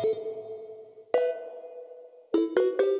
Thank you.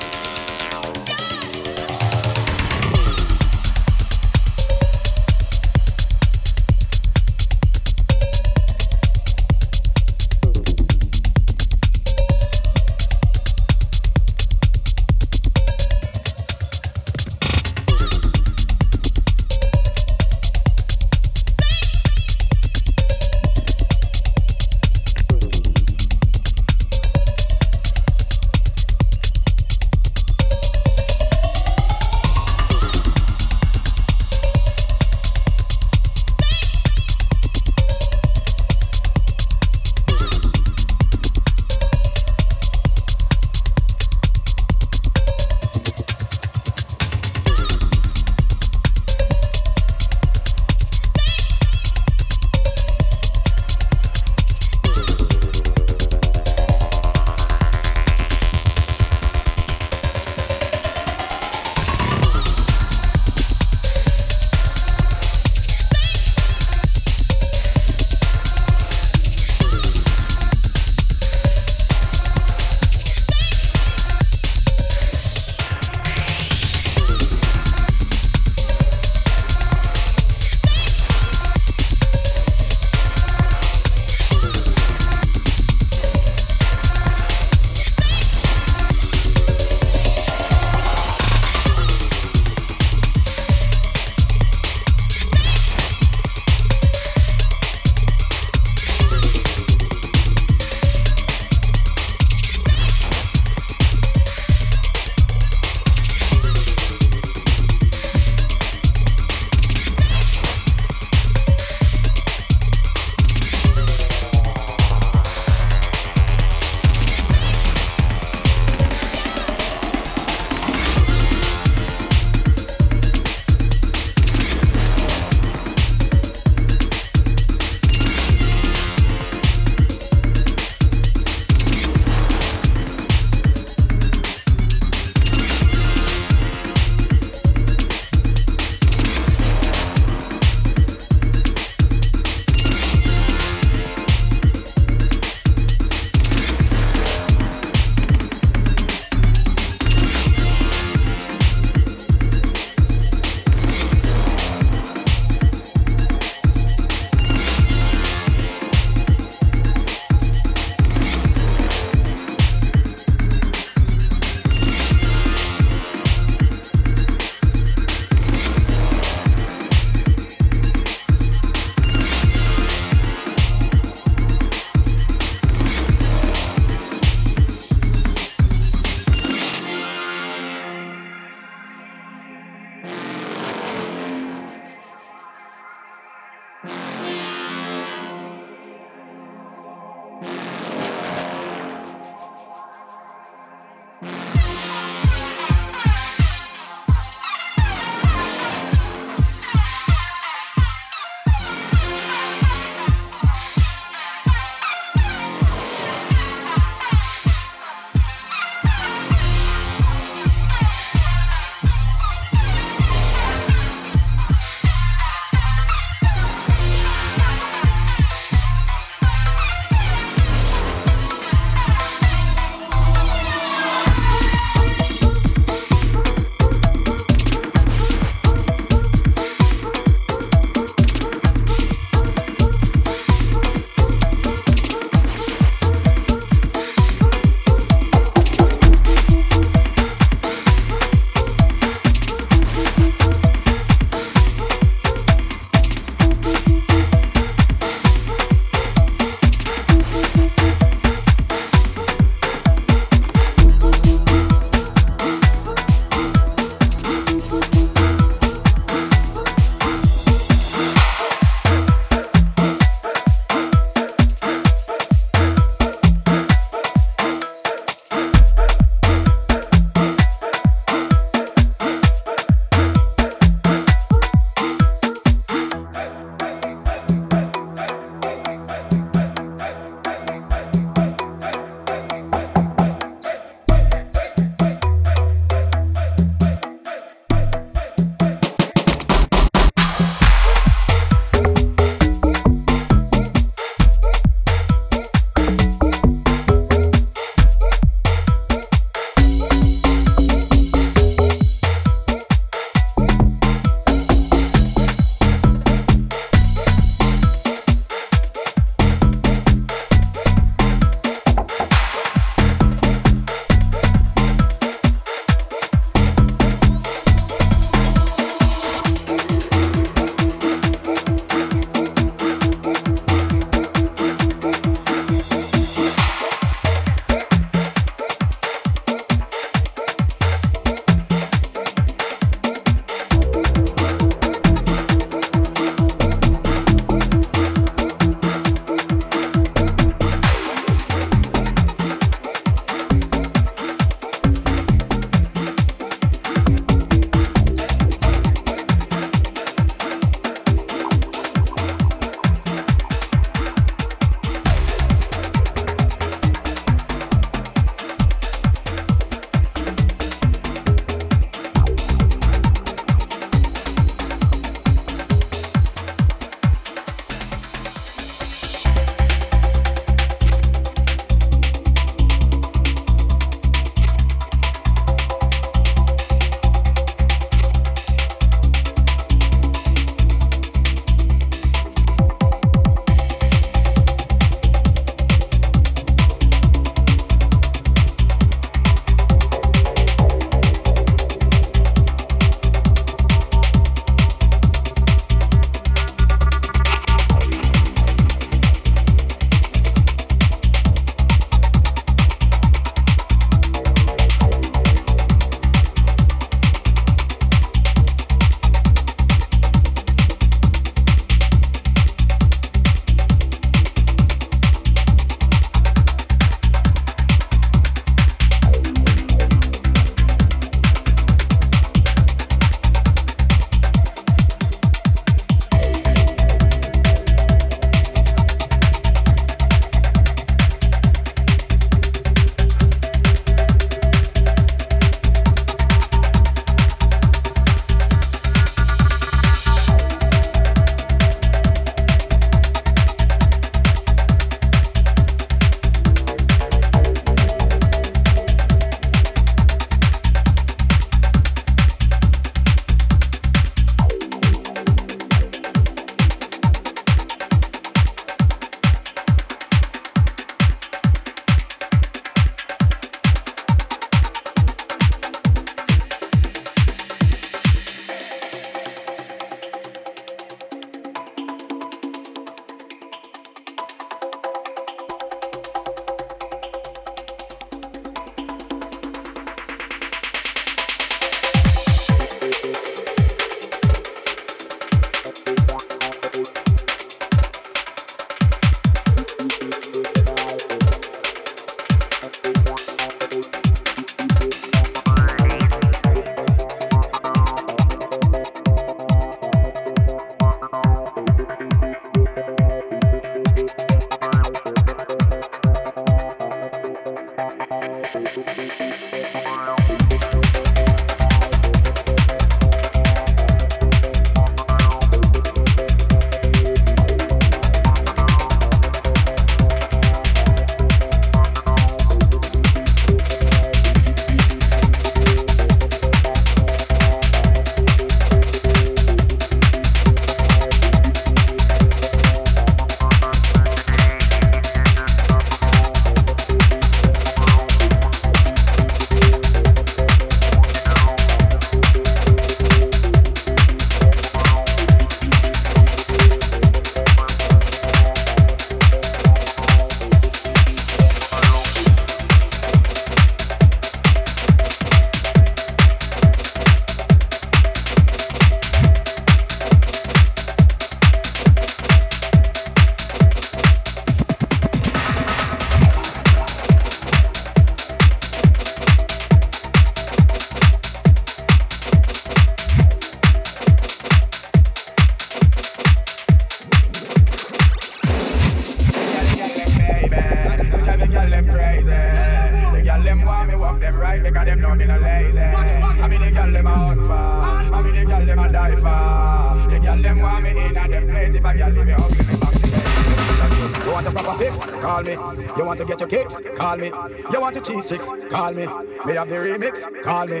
want to get your kicks? Call me. You want to cheese chicks? Call me. Me have the remix? Call me.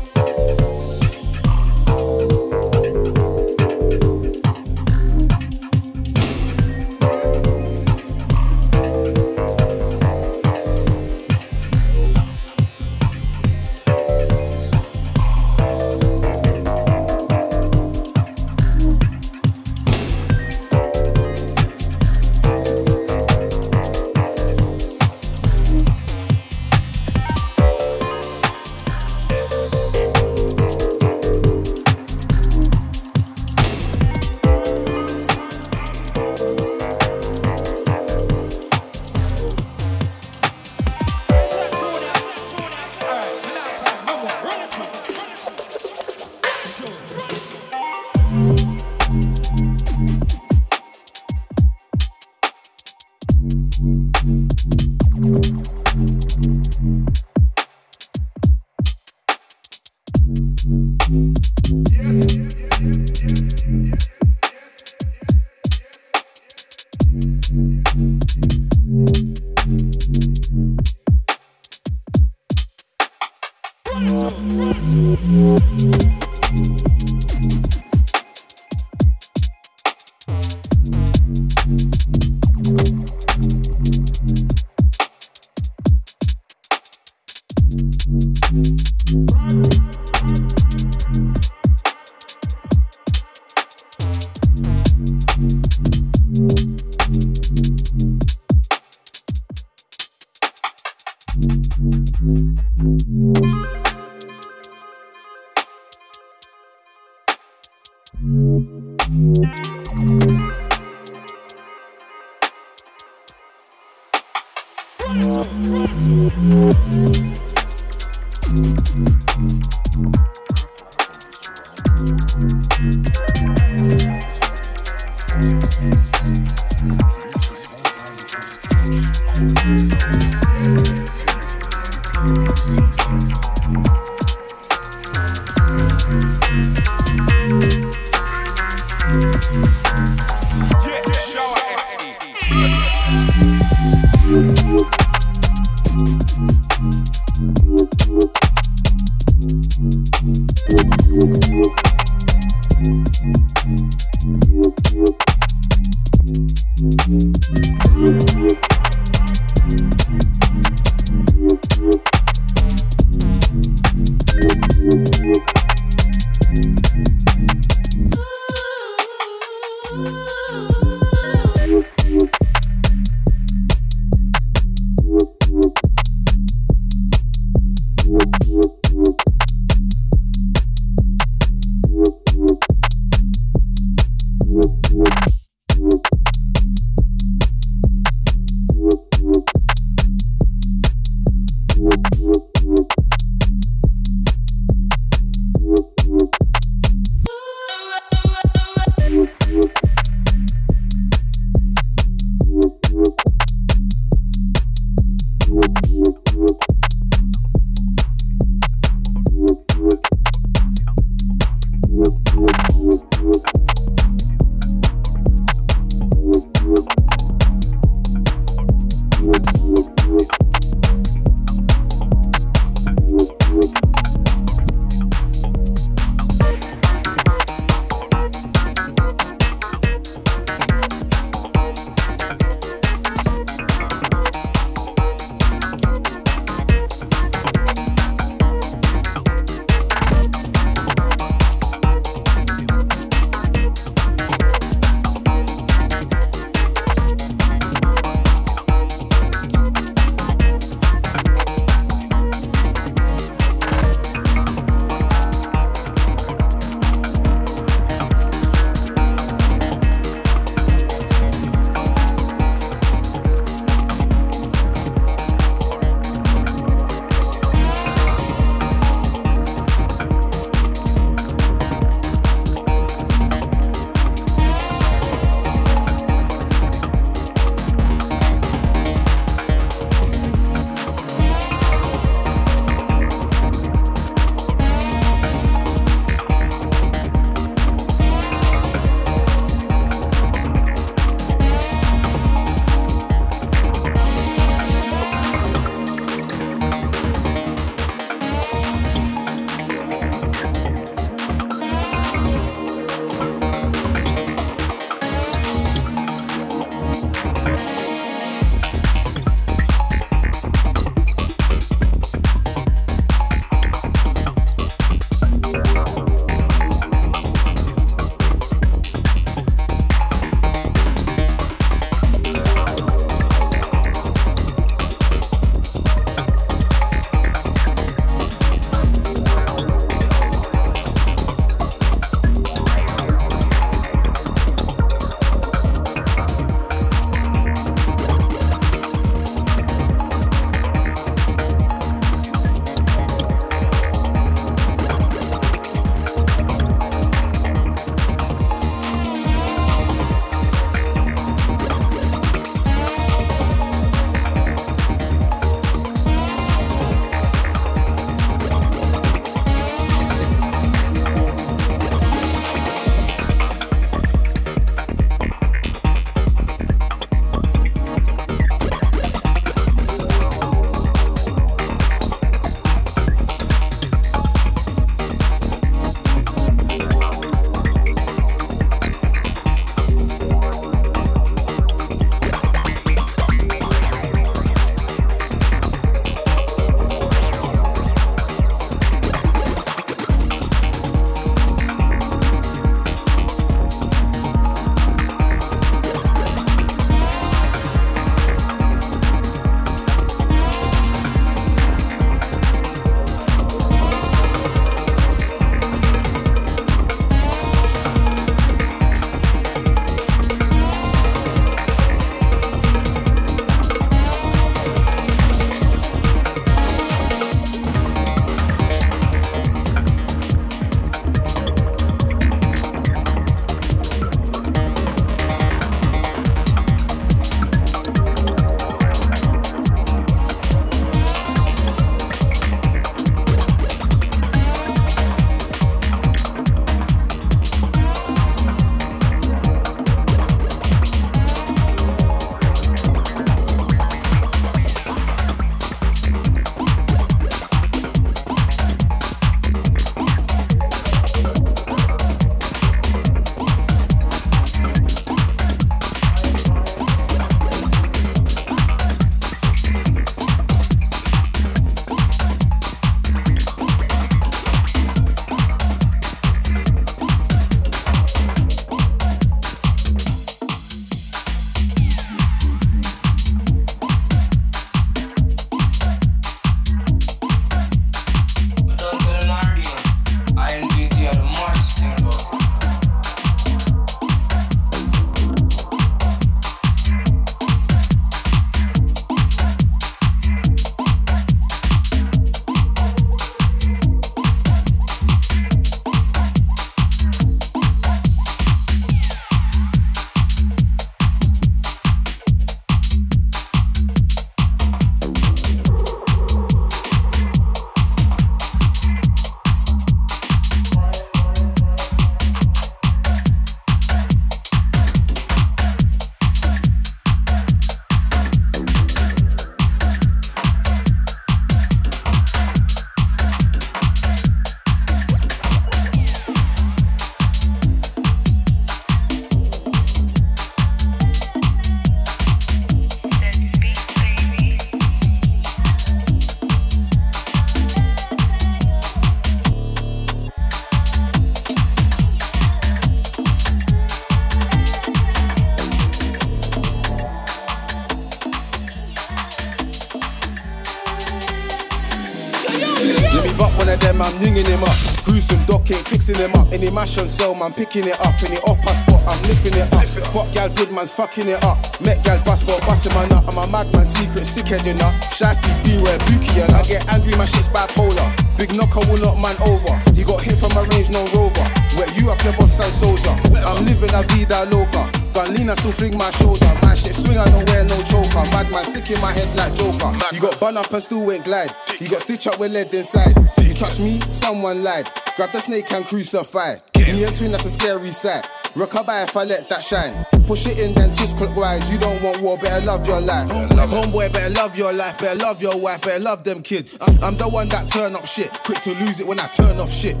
I'm him up. Gruesome doc ain't fixing him up. Any mash on sale, man, picking it up. Any off spot, I'm lifting it up. Fuck gal, good man's fucking it up. Met gal, bust for busting my nut. I'm a madman, secret, sick head, you know. Shasty, beware, bookie, and I get angry, my shit's bipolar. Big knocker will knock man over. He got hit from a range, no rover. Wet you up, your boss and soldier. I'm living a vida loca. Gun still fling my shoulder. My shit swing, I don't wear no choker. Madman sick in my head like Joker. You got bun up and still ain't glide. You got stitch up with lead inside. Touch me, someone lied. Grab the snake and crucify. Me and twin, that's a scary sight. Recover if I let that shine. Push it in, then twist clockwise. You don't want war, better love your life. Homeboy, better love your life, better love your wife, better love them kids. I'm the one that turn up shit. Quick to lose it when I turn off shit.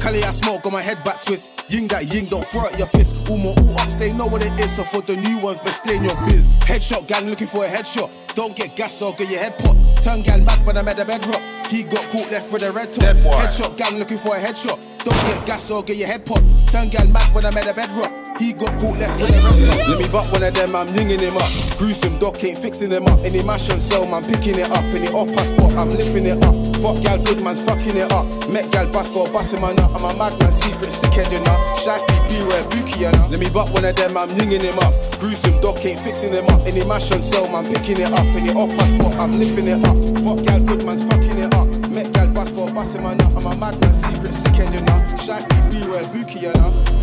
Cali, I smoke, got my head back twist. Ying that ying, don't throw out your fist. All my all ups, they know what it is. So for the new ones, but stay in your biz. Headshot gang looking for a headshot. Don't get gas or get your head pop. Turn gal mad when I'm at the bedrock. He got caught left with a red top. Headshot gang looking for a headshot. Don't get gas or get your head pop. Turn gal mad when I'm at the bedrock. He got caught left with a red top. Let me butt one of them, I'm yinging him up. Gruesome doc ain't fixing him up. Any mash on sale, man, picking it up. Any off spot, I'm lifting it up. Fuck gal, good man's fucking it up. Met gal bust for busting my nut. I'm a madman, secret sick head, you know. Shasty, beware, bookie, you know. Let me butt one of them, I'm yinging him up. Gruesome doc ain't fixing him up. Any mash on sale, man, picking it up. Any off spot, I'm lifting it up. Fuck gal, good man's fucking it up. Met gal bust for busting my nut. I'm a madman, secret sick head, you know. Shasty, beware, bookie, you know.